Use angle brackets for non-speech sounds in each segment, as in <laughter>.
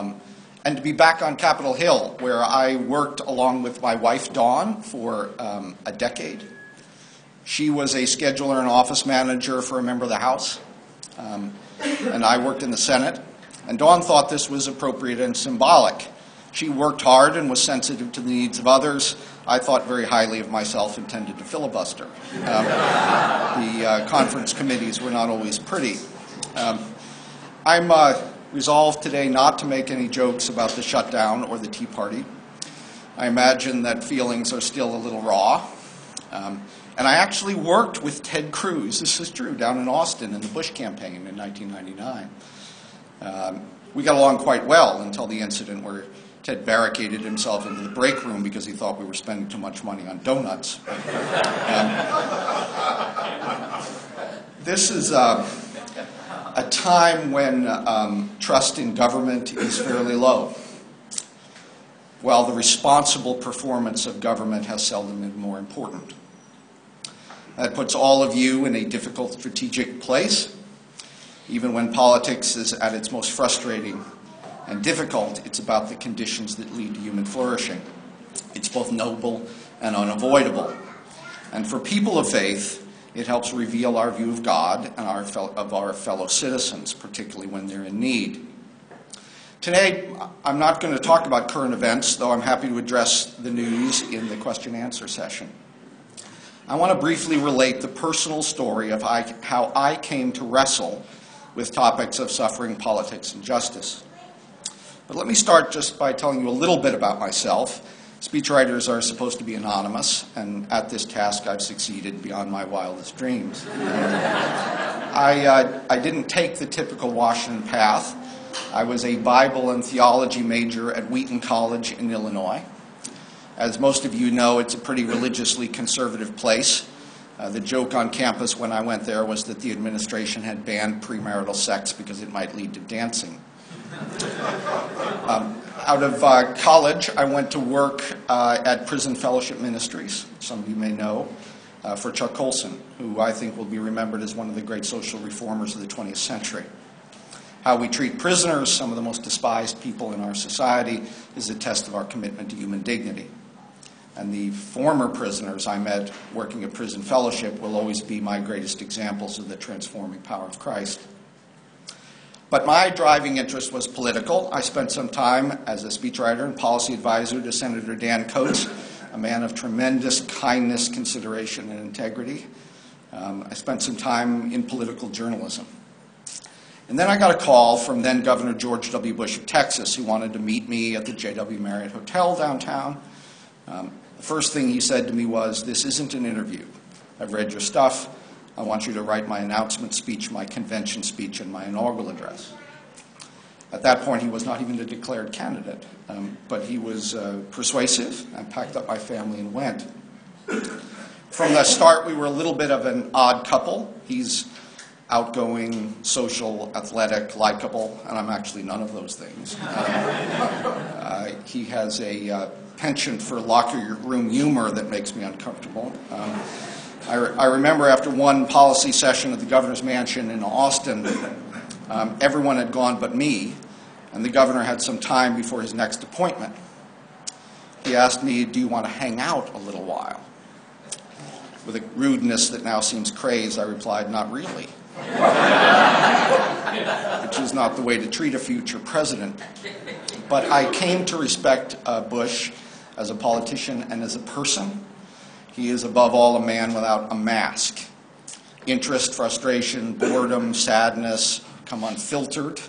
um, and to be back on Capitol Hill, where I worked along with my wife, Dawn, for um, a decade. She was a scheduler and office manager for a member of the House, um, and I worked in the Senate. And Dawn thought this was appropriate and symbolic. She worked hard and was sensitive to the needs of others. I thought very highly of myself and tended to filibuster. Um, the uh, conference committees were not always pretty. Um, I'm uh, resolved today not to make any jokes about the shutdown or the Tea Party. I imagine that feelings are still a little raw. Um, and I actually worked with Ted Cruz, this is true, down in Austin in the Bush campaign in 1999. Um, we got along quite well until the incident where Ted barricaded himself into the break room because he thought we were spending too much money on donuts. Um, this is uh, a time when um, trust in government is fairly low, while the responsible performance of government has seldom been more important. That puts all of you in a difficult strategic place. Even when politics is at its most frustrating and difficult, it's about the conditions that lead to human flourishing. It's both noble and unavoidable. And for people of faith, it helps reveal our view of God and our of our fellow citizens, particularly when they're in need. Today, I'm not going to talk about current events, though I'm happy to address the news in the question and answer session. I want to briefly relate the personal story of how I came to wrestle with topics of suffering, politics, and justice. But let me start just by telling you a little bit about myself Speechwriters are supposed to be anonymous, and at this task I've succeeded beyond my wildest dreams. <laughs> I, uh, I didn't take the typical Washington path. I was a Bible and theology major at Wheaton College in Illinois. As most of you know, it's a pretty religiously conservative place. Uh, the joke on campus when I went there was that the administration had banned premarital sex because it might lead to dancing. Um, out of uh, college, I went to work uh, at Prison Fellowship Ministries, some of you may know, uh, for Chuck Colson, who I think will be remembered as one of the great social reformers of the 20th century. How we treat prisoners, some of the most despised people in our society, is a test of our commitment to human dignity. And the former prisoners I met working at Prison Fellowship will always be my greatest examples of the transforming power of Christ. But my driving interest was political. I spent some time as a speechwriter and policy advisor to Senator Dan Coats, a man of tremendous kindness, consideration, and integrity. Um, I spent some time in political journalism. And then I got a call from then Governor George W. Bush of Texas, who wanted to meet me at the JW Marriott Hotel downtown. Um, the first thing he said to me was, This isn't an interview. I've read your stuff. I want you to write my announcement speech, my convention speech, and my inaugural address. At that point, he was not even a declared candidate, um, but he was uh, persuasive. I packed up my family and went. From the start, we were a little bit of an odd couple. He's outgoing, social, athletic, likable, and I'm actually none of those things. Um, uh, he has a uh, penchant for locker room humor that makes me uncomfortable. Um, I, re- I, remember after one policy session at the governor's mansion in Austin, um, everyone had gone but me, and the governor had some time before his next appointment. He asked me, Do you want to hang out a little while? With a rudeness that now seems crazed, I replied, Not really. <laughs> Which is not the way to treat a future president. But I came to respect uh, Bush as a politician and as a person he is above all a man without a mask. Interest, frustration, boredom, sadness come unfiltered.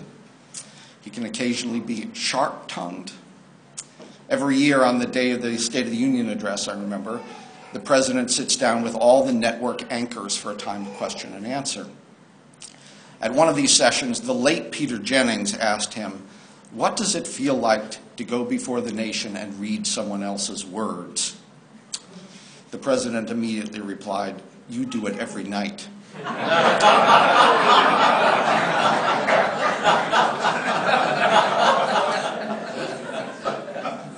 He can occasionally be sharp tongued. Every year on the day of the State of the Union address, I remember, the president sits down with all the network anchors for a time of question and answer. At one of these sessions, the late Peter Jennings asked him, What does it feel like to go before the nation and read someone else's words? The president immediately replied, You do it every night.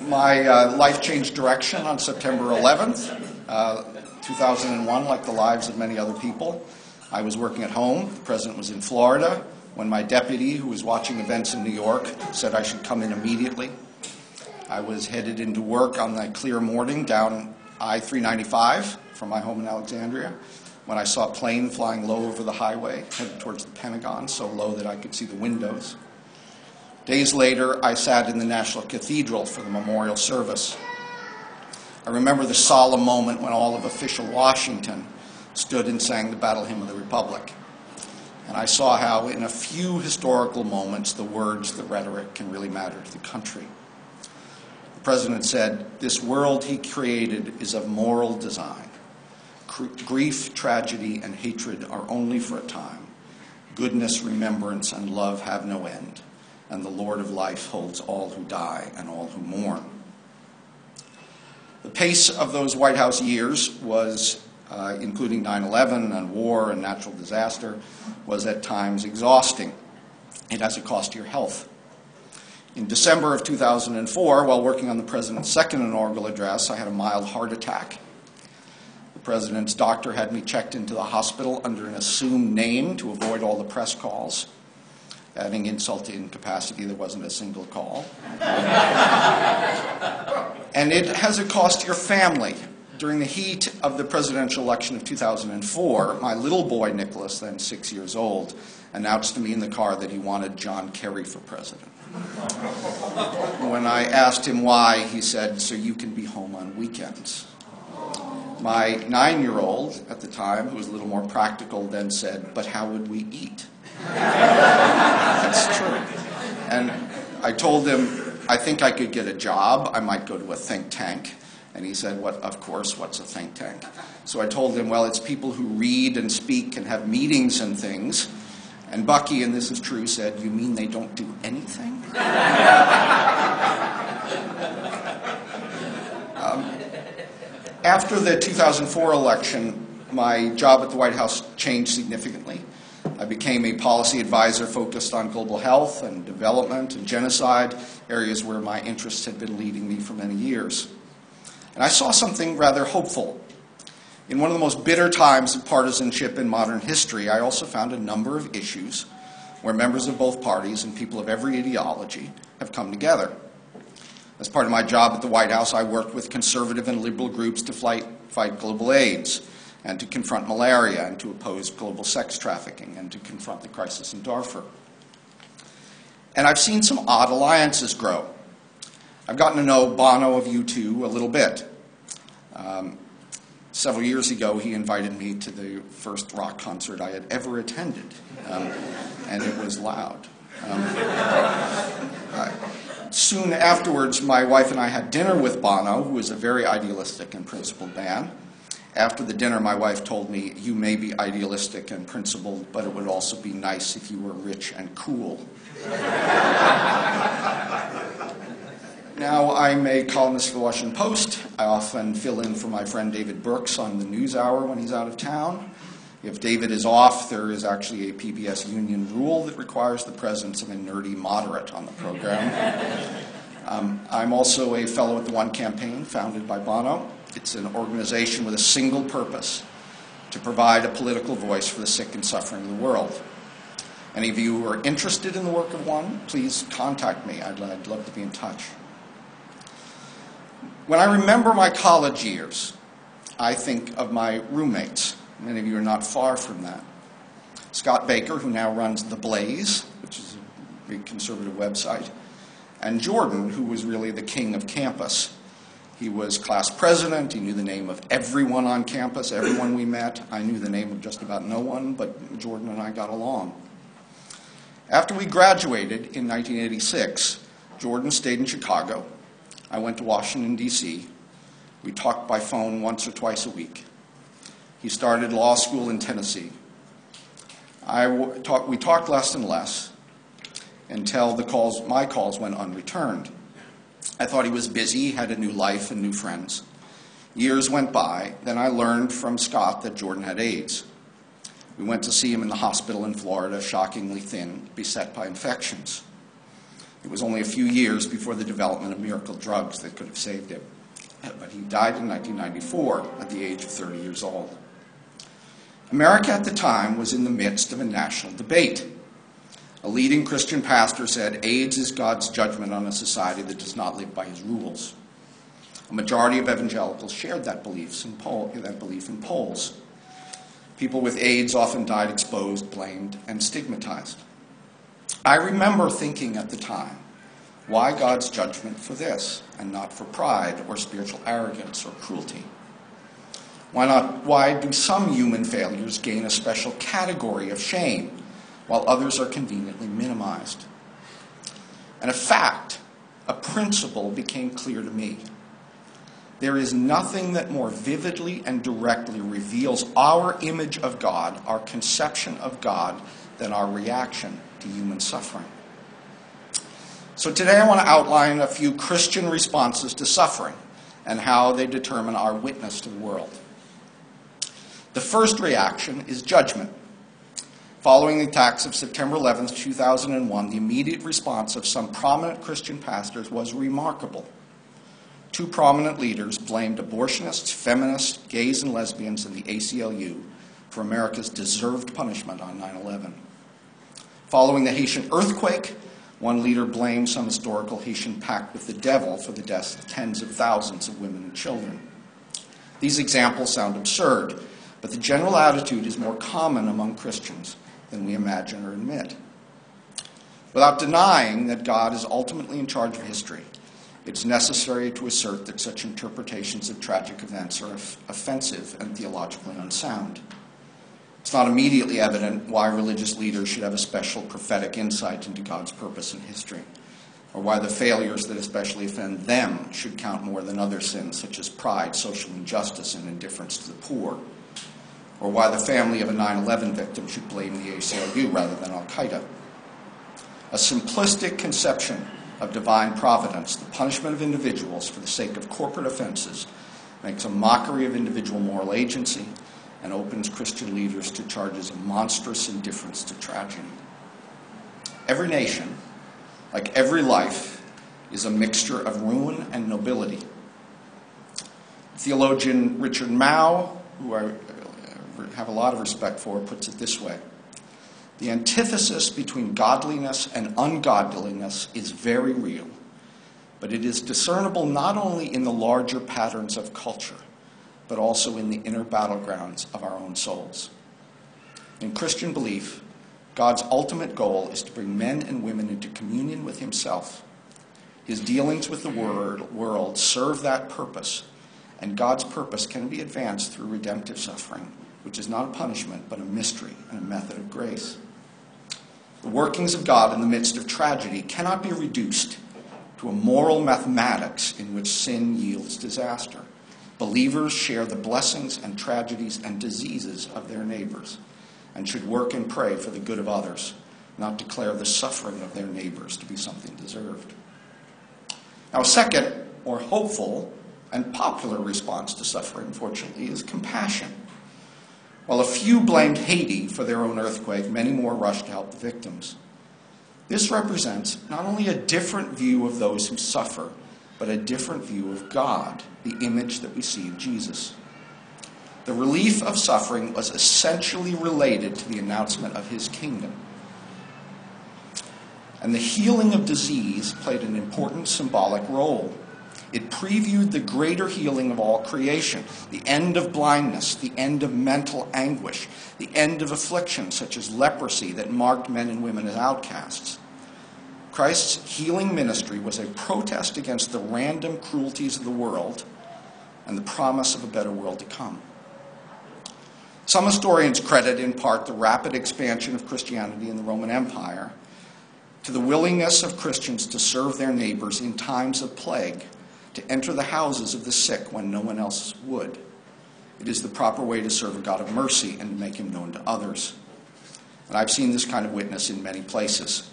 My uh, life changed direction on September 11th, uh, 2001, like the lives of many other people. I was working at home. The president was in Florida. when my deputy, who was watching events in New York, said I should come in immediately. I was headed into work on that clear morning down I 395 from my home in Alexandria when I saw a plane flying low over the highway, headed towards the Pentagon, so low that I could see the windows. Days later, I sat in the National Cathedral for the memorial service. I remember the solemn moment when all of official Washington stood and sang the Battle Hymn of the Republic. And I saw how, in a few historical moments, the words, the rhetoric can really matter to the country. President said, This world he created is of moral design. Grief, tragedy, and hatred are only for a time. Goodness, remembrance, and love have no end. And the Lord of life holds all who die and all who mourn. The pace of those White House years was, uh, including 9 11 and war and natural disaster, was at times exhausting. It has a cost to your health. In December of 2004, while working on the president's second inaugural address, I had a mild heart attack. The president's doctor had me checked into the hospital under an assumed name to avoid all the press calls. Adding insult to incapacity, there wasn't a single call. <laughs> and it has a cost to your family. During the heat of the presidential election of 2004, my little boy, Nicholas, then six years old, announced to me in the car that he wanted John Kerry for president. when I asked him why, he said, So you can be home on weekends. My nine year old at the time, who was a little more practical, then said, But how would we eat? That's true. And I told him, I think I could get a job. I might go to a think tank. And he said, What, Of course, what's a think tank? So I told him, Well, it's people who read and speak and have meetings and things. And Bucky, and this is true, said, You mean they don't do anything? <laughs> um, after the 2004 election, my job at the White House changed significantly. I became a policy advisor focused on global health and development and genocide, areas where my interests had been leading me for many years. And I saw something rather hopeful. In one of the most bitter times of partisanship in modern history, I also found a number of issues where members of both parties and people of every ideology have come together. As part of my job at the White House, I worked with conservative and liberal groups to fight, fight global AIDS and to confront malaria and to oppose global sex trafficking and to confront the crisis in Darfur. And I've seen some odd alliances grow. I've gotten to know Bono of U2 a little bit. Um, several years ago, he invited me to the first rock concert I had ever attended, um, and it was loud. Um, I, soon afterwards, my wife and I had dinner with Bono, who is a very idealistic and principled man. After the dinner, my wife told me, You may be idealistic and principled, but it would also be nice if you were rich and cool. Now, I'm a columnist for the Washington Post. I often fill in for my friend David Brooks on the News Hour when he's out of town. If David is off, there is actually a PBS union rule that requires the presence of a nerdy moderate on the program. <laughs> um, I'm also a fellow at the One Campaign, founded by Bono. It's an organization with a single purpose to provide a political voice for the sick and suffering of the world. Any of you who are interested in the work of One, please contact me. I'd, I'd love to be in touch. When I remember my college years, I think of my roommates. Many of you are not far from that. Scott Baker, who now runs The Blaze, which is a big conservative website, and Jordan, who was really the king of campus. He was class president. He knew the name of everyone on campus, everyone we met. I knew the name of just about no one, but Jordan and I got along. After we graduated in 1986, Jordan stayed in Chicago. I went to Washington, D.C. We talked by phone once or twice a week. He started law school in Tennessee. I talk, we talked less and less until the calls, my calls went unreturned. I thought he was busy, had a new life and new friends. Years went by. Then I learned from Scott that Jordan had AIDS. We went to see him in the hospital in Florida, shockingly thin, beset by infections. It was only a few years before the development of miracle drugs that could have saved him. But he died in 1994 at the age of 30 years old. America at the time was in the midst of a national debate. A leading Christian pastor said AIDS is God's judgment on a society that does not live by his rules. A majority of evangelicals shared that, poll, that belief in polls. People with AIDS often died exposed, blamed, and stigmatized. I remember thinking at the time, why God's judgment for this and not for pride or spiritual arrogance or cruelty? Why, not, why do some human failures gain a special category of shame while others are conveniently minimized? And a fact, a principle became clear to me. There is nothing that more vividly and directly reveals our image of God, our conception of God, than our reaction human suffering. So today I want to outline a few Christian responses to suffering and how they determine our witness to the world. The first reaction is judgment. Following the attacks of September 11, 2001, the immediate response of some prominent Christian pastors was remarkable. Two prominent leaders blamed abortionists, feminists, gays, and lesbians and the ACLU for America's deserved punishment on 9 11. Following the Haitian earthquake, one leader blamed some historical Haitian pact with the devil for the deaths of tens of thousands of women and children. These examples sound absurd, but the general attitude is more common among Christians than we imagine or admit. Without denying that God is ultimately in charge of history, it's necessary to assert that such interpretations of tragic events are offensive and theologically unsound. It's not immediately evident why religious leaders should have a special prophetic insight into God's purpose in history, or why the failures that especially offend them should count more than other sins such as pride, social injustice, and indifference to the poor, or why the family of a 9 11 victim should blame the ACLU rather than Al Qaeda. A simplistic conception of divine providence, the punishment of individuals for the sake of corporate offenses, makes a mockery of individual moral agency and opens Christian leaders to charges of monstrous indifference to tragedy. Every nation, like every life, is a mixture of ruin and nobility. Theologian Richard Mouw, who I uh, have a lot of respect for, puts it this way The antithesis between godliness and ungodliness is very real, but it is discernible not only in the larger patterns of culture but also in the inner battlegrounds of our own souls. In Christian belief, God's ultimate goal is to bring men and women into communion with Himself. His dealings with the world serve that purpose, and God's purpose can be advanced through redemptive suffering, which is not a punishment, but a mystery and a method of grace. The workings of God in the midst of tragedy cannot be reduced to a moral mathematics in which sin yields disaster. Believers share the blessings and tragedies and diseases of their neighbors and should work and pray for the good of others, not declare the suffering of their neighbors to be something deserved. Now, a second, more hopeful and popular response to suffering, fortunately, is compassion. While a few blamed Haiti for their own earthquake, many more rushed to help the victims. This represents not only a different view of those who suffer, but a different view of God, the image that we see in Jesus. The relief of suffering was essentially related to the announcement of his kingdom. And the healing of disease played an important symbolic role. It previewed the greater healing of all creation, the end of blindness, the end of mental anguish, the end of affliction such as leprosy that marked men and women as outcasts. Christ's healing ministry was a protest against the random cruelties of the world and the promise of a better world to come. Some historians credit in part the rapid expansion of Christianity in the Roman Empire to the willingness of Christians to serve their neighbors in times of plague, to enter the houses of the sick when no one else would. It is the proper way to serve a God of mercy and to make him known to others. And I've seen this kind of witness in many places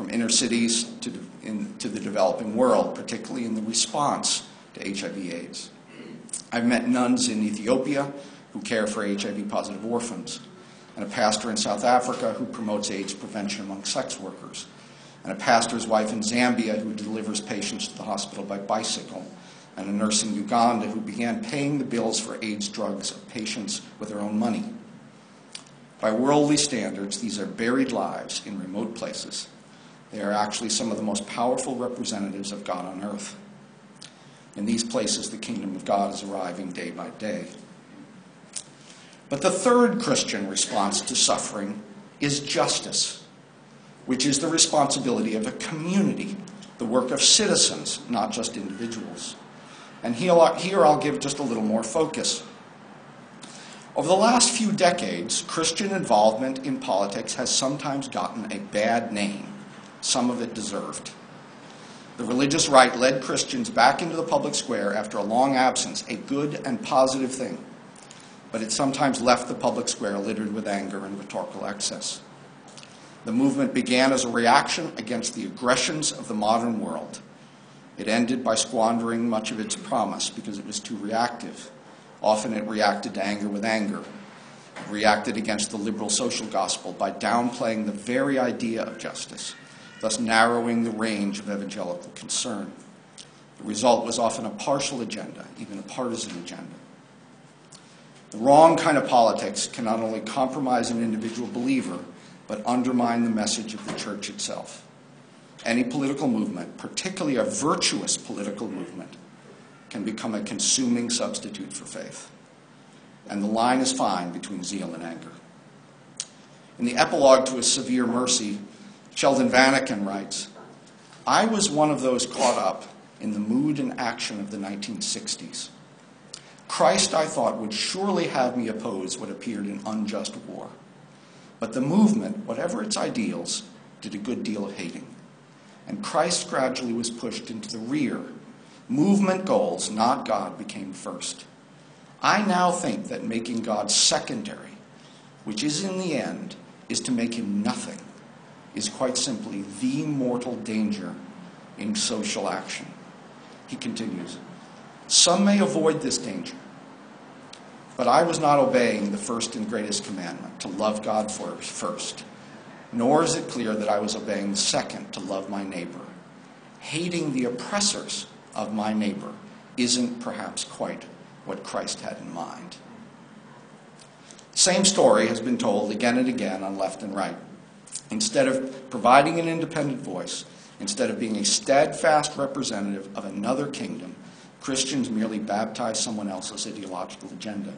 from inner cities to, in, to the developing world, particularly in the response to HIV/AIDS. I've met nuns in Ethiopia who care for HIV positive orphans, and a pastor in South Africa who promotes AIDS prevention among sex workers, and a pastor's wife in Zambia who delivers patients to the hospital by bicycle, and a nurse in Uganda who began paying the bills for AIDS drugs of patients with her own money. By worldly standards, these are buried lives in remote places. They are actually some of the most powerful representatives of God on earth. In these places, the kingdom of God is arriving day by day. But the third Christian response to suffering is justice, which is the responsibility of a community, the work of citizens, not just individuals. And here I'll give just a little more focus. Over the last few decades, Christian involvement in politics has sometimes gotten a bad name, some of it deserved. The religious right led Christians back into the public square after a long absence, a good and positive thing. But it sometimes left the public square littered with anger and rhetorical excess. The movement began as a reaction against the aggressions of the modern world. It ended by squandering much of its promise because it was too reactive. Often it reacted to anger with anger. It reacted against the liberal social gospel by downplaying the very idea of justice, thus narrowing the range of evangelical concern. The result was often a partial agenda, even a partisan agenda. The wrong kind of politics can not only compromise an individual believer, but undermine the message of the church itself. Any political movement, particularly a virtuous political movement, can become a consuming substitute for faith. And the line is fine between zeal and anger. In the epilogue to A Severe Mercy, Sheldon Vanauken writes I was one of those caught up in the mood and action of the 1960s. Christ, I thought, would surely have me oppose what appeared an unjust war. But the movement, whatever its ideals, did a good deal of hating. And Christ gradually was pushed into the rear. Movement goals, not God, became first. I now think that making God secondary, which is in the end, is to make him nothing, is quite simply the mortal danger in social action. He continues Some may avoid this danger, but I was not obeying the first and greatest commandment, to love God first. Nor is it clear that I was obeying the second, to love my neighbor. Hating the oppressors of my neighbor isn't perhaps quite what Christ had in mind. Same story has been told again and again on left and right. Instead of providing an independent voice, instead of being a steadfast representative of another kingdom, Christians merely baptize someone else's ideological agenda.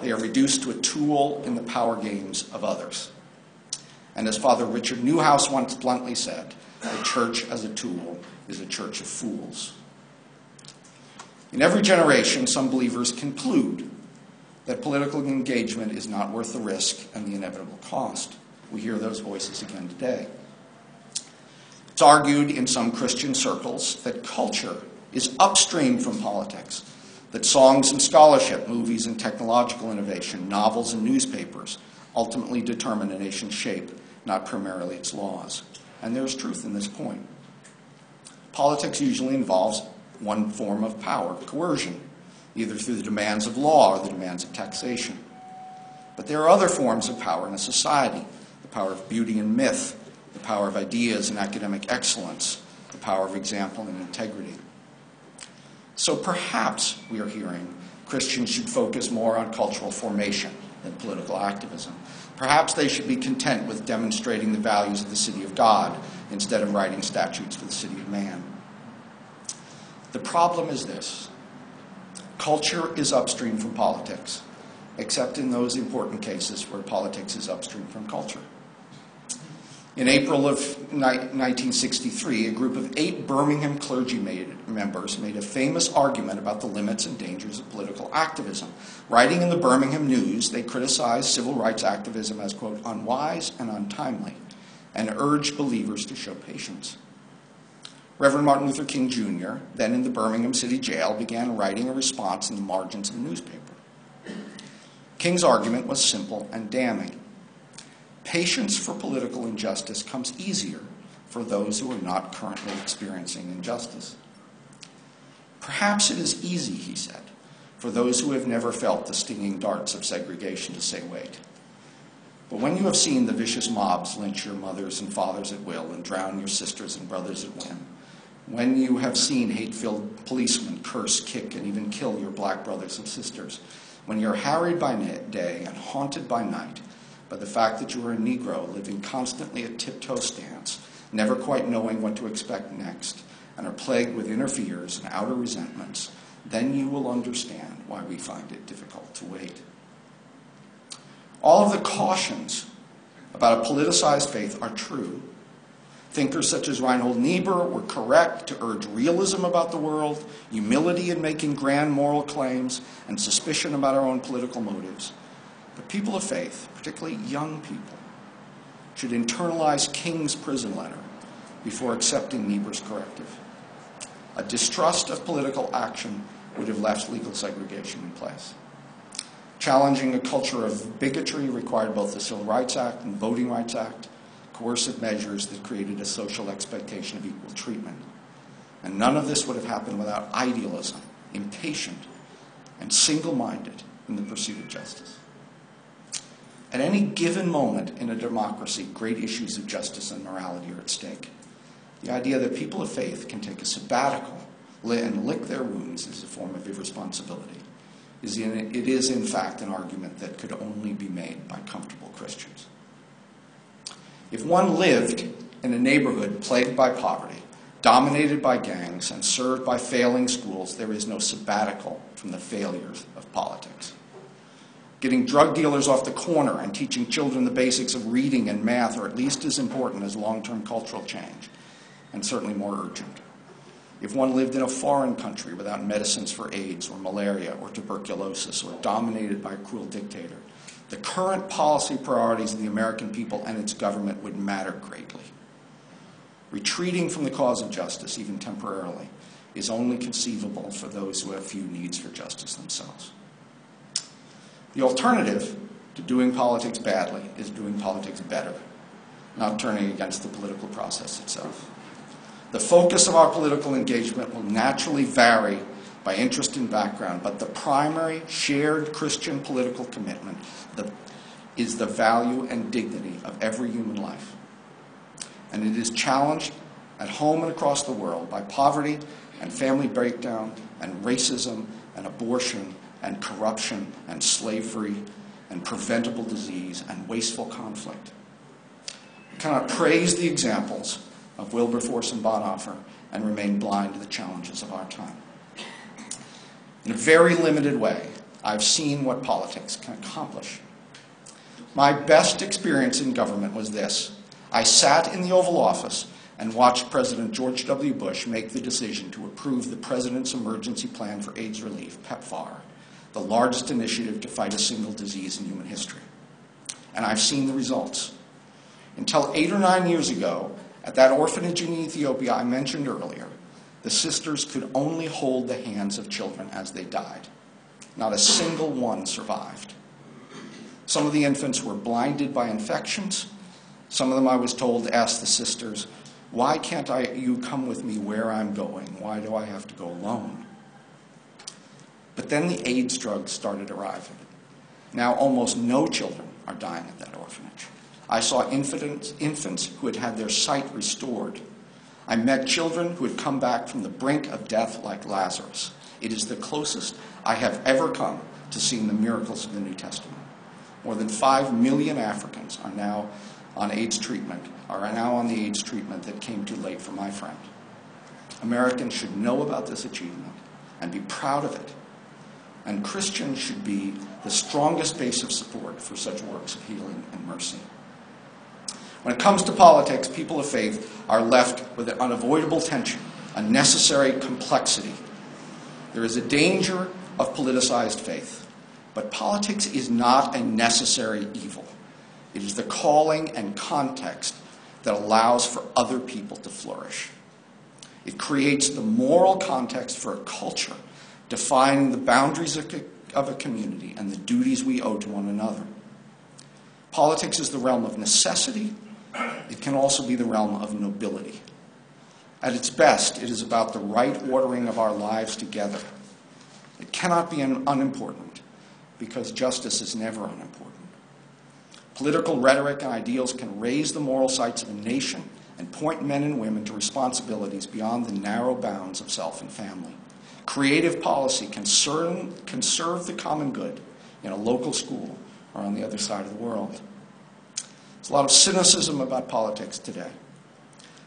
They are reduced to a tool in the power games of others. And as Father Richard Neuhaus once bluntly said, the church as a tool is a church of fools. In every generation, some believers conclude that political engagement is not worth the risk and the inevitable cost. We hear those voices again today. It's argued in some Christian circles that culture is upstream from politics that songs and scholarship, movies and technological innovation, novels and newspapers ultimately determine a nation's shape, not primarily its laws. And there's truth in this point. Politics usually involves one form of power, coercion, either through the demands of law or the demands of taxation. But there are other forms of power in a society the power of beauty and myth, the power of ideas and academic excellence, the power of example and integrity. So perhaps we are hearing Christians should focus more on cultural formation than political activism. Perhaps they should be content with demonstrating the values of the city of God instead of writing statutes for the city of man. The problem is this culture is upstream from politics, except in those important cases where politics is upstream from culture. In April of 1963, a group of eight Birmingham clergy members made a famous argument about the limits and dangers of political activism. Writing in the Birmingham News, they criticized civil rights activism as, quote, unwise and untimely, and urged believers to show patience. Reverend Martin Luther King Jr., then in the Birmingham City Jail, began writing a response in the margins of the newspaper. King's argument was simple and damning. Patience for political injustice comes easier for those who are not currently experiencing injustice. Perhaps it is easy, he said, for those who have never felt the stinging darts of segregation to say, wait. But when you have seen the vicious mobs lynch your mothers and fathers at will and drown your sisters and brothers at whim, when you have seen hate filled policemen curse, kick, and even kill your black brothers and sisters, when you're harried by day and haunted by night by the fact that you are a Negro living constantly at tiptoe stance, never quite knowing what to expect next, and are plagued with inner fears and outer resentments, then you will understand why we find it difficult to wait. All of the cautions about a politicized faith are true. Thinkers such as Reinhold Niebuhr were correct to urge realism about the world, humility in making grand moral claims, and suspicion about our own political motives. But people of faith, particularly young people, should internalize King's prison letter before accepting Niebuhr's corrective. A distrust of political action would have left legal segregation in place. Challenging a culture of bigotry required both the Civil Rights Act and Voting Rights Act, coercive measures that created a social expectation of equal treatment. And none of this would have happened without idealism, impatient, and single minded in the pursuit of justice. At any given moment in a democracy, great issues of justice and morality are at stake. The idea that people of faith can take a sabbatical and lick their wounds is a form of irresponsibility. It is, in fact, an argument that could only be made by comfortable Christians. If one lived in a neighborhood plagued by poverty, dominated by gangs, and served by failing schools, there is no sabbatical from the failures of politics. Getting drug dealers off the corner and teaching children the basics of reading and math are at least as important as long term cultural change, and certainly more urgent. If one lived in a foreign country without medicines for AIDS or malaria or tuberculosis or dominated by a cruel dictator, the current policy priorities of the American people and its government would matter greatly. Retreating from the cause of justice, even temporarily, is only conceivable for those who have few needs for justice themselves. The alternative to doing politics badly is doing politics better, not turning against the political process itself. The focus of our political engagement will naturally vary by interest and background, but the primary shared Christian political commitment the, is the value and dignity of every human life. And it is challenged at home and across the world by poverty and family breakdown and racism and abortion and corruption and slavery and preventable disease and wasteful conflict. Cannot praise the examples of Wilberforce and Bonhoeffer and remain blind to the challenges of our time. In a very limited way, I've seen what politics can accomplish. My best experience in government was this I sat in the Oval Office and watched President George W. Bush make the decision to approve the President's Emergency Plan for AIDS Relief, PEPFAR, the largest initiative to fight a single disease in human history. And I've seen the results. Until eight or nine years ago, at that orphanage in Ethiopia I mentioned earlier, the sisters could only hold the hands of children as they died. Not a single one survived. Some of the infants were blinded by infections. Some of them I was told asked the sisters, Why can't I, you come with me where I'm going? Why do I have to go alone? But then the AIDS drugs started arriving. Now almost no children are dying at that orphanage. I saw infants, infants who had had their sight restored. I met children who had come back from the brink of death like Lazarus. It is the closest I have ever come to seeing the miracles of the New Testament. More than 5 million Africans are now on AIDS treatment, are now on the AIDS treatment that came too late for my friend. Americans should know about this achievement and be proud of it. And Christians should be the strongest base of support for such works of healing and mercy. When it comes to politics, people of faith are left with an unavoidable tension, a necessary complexity. There is a danger of politicized faith. But politics is not a necessary evil. It is the calling and context that allows for other people to flourish. It creates the moral context for a culture, defining the boundaries of, of a community and the duties we owe to one another. Politics is the realm of necessity it can also be the realm of nobility. At its best, it is about the right ordering of our lives together. It cannot be unimportant because justice is never unimportant. Political rhetoric and ideals can raise the moral sights of a nation and point men and women to responsibilities beyond the narrow bounds of self and family. Creative policy can serve, can serve the common good in a local school or on the other side of the world. There's a lot of cynicism about politics today,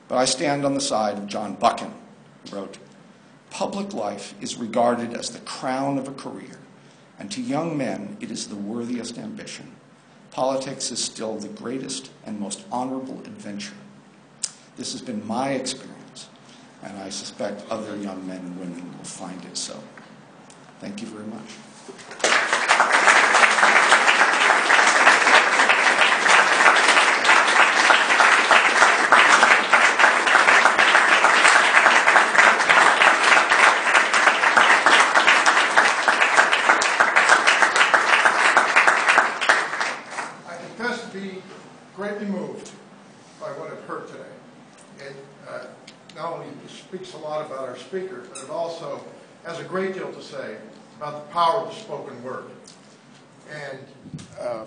but I stand on the side of John Buchan, who wrote, Public life is regarded as the crown of a career, and to young men it is the worthiest ambition. Politics is still the greatest and most honorable adventure. This has been my experience, and I suspect other young men and women will find it so. Thank you very much. I confess to be greatly moved by what I've heard today. It uh, not only speaks a lot about our speaker, but it also has a great deal to say about the power of the spoken word. And uh,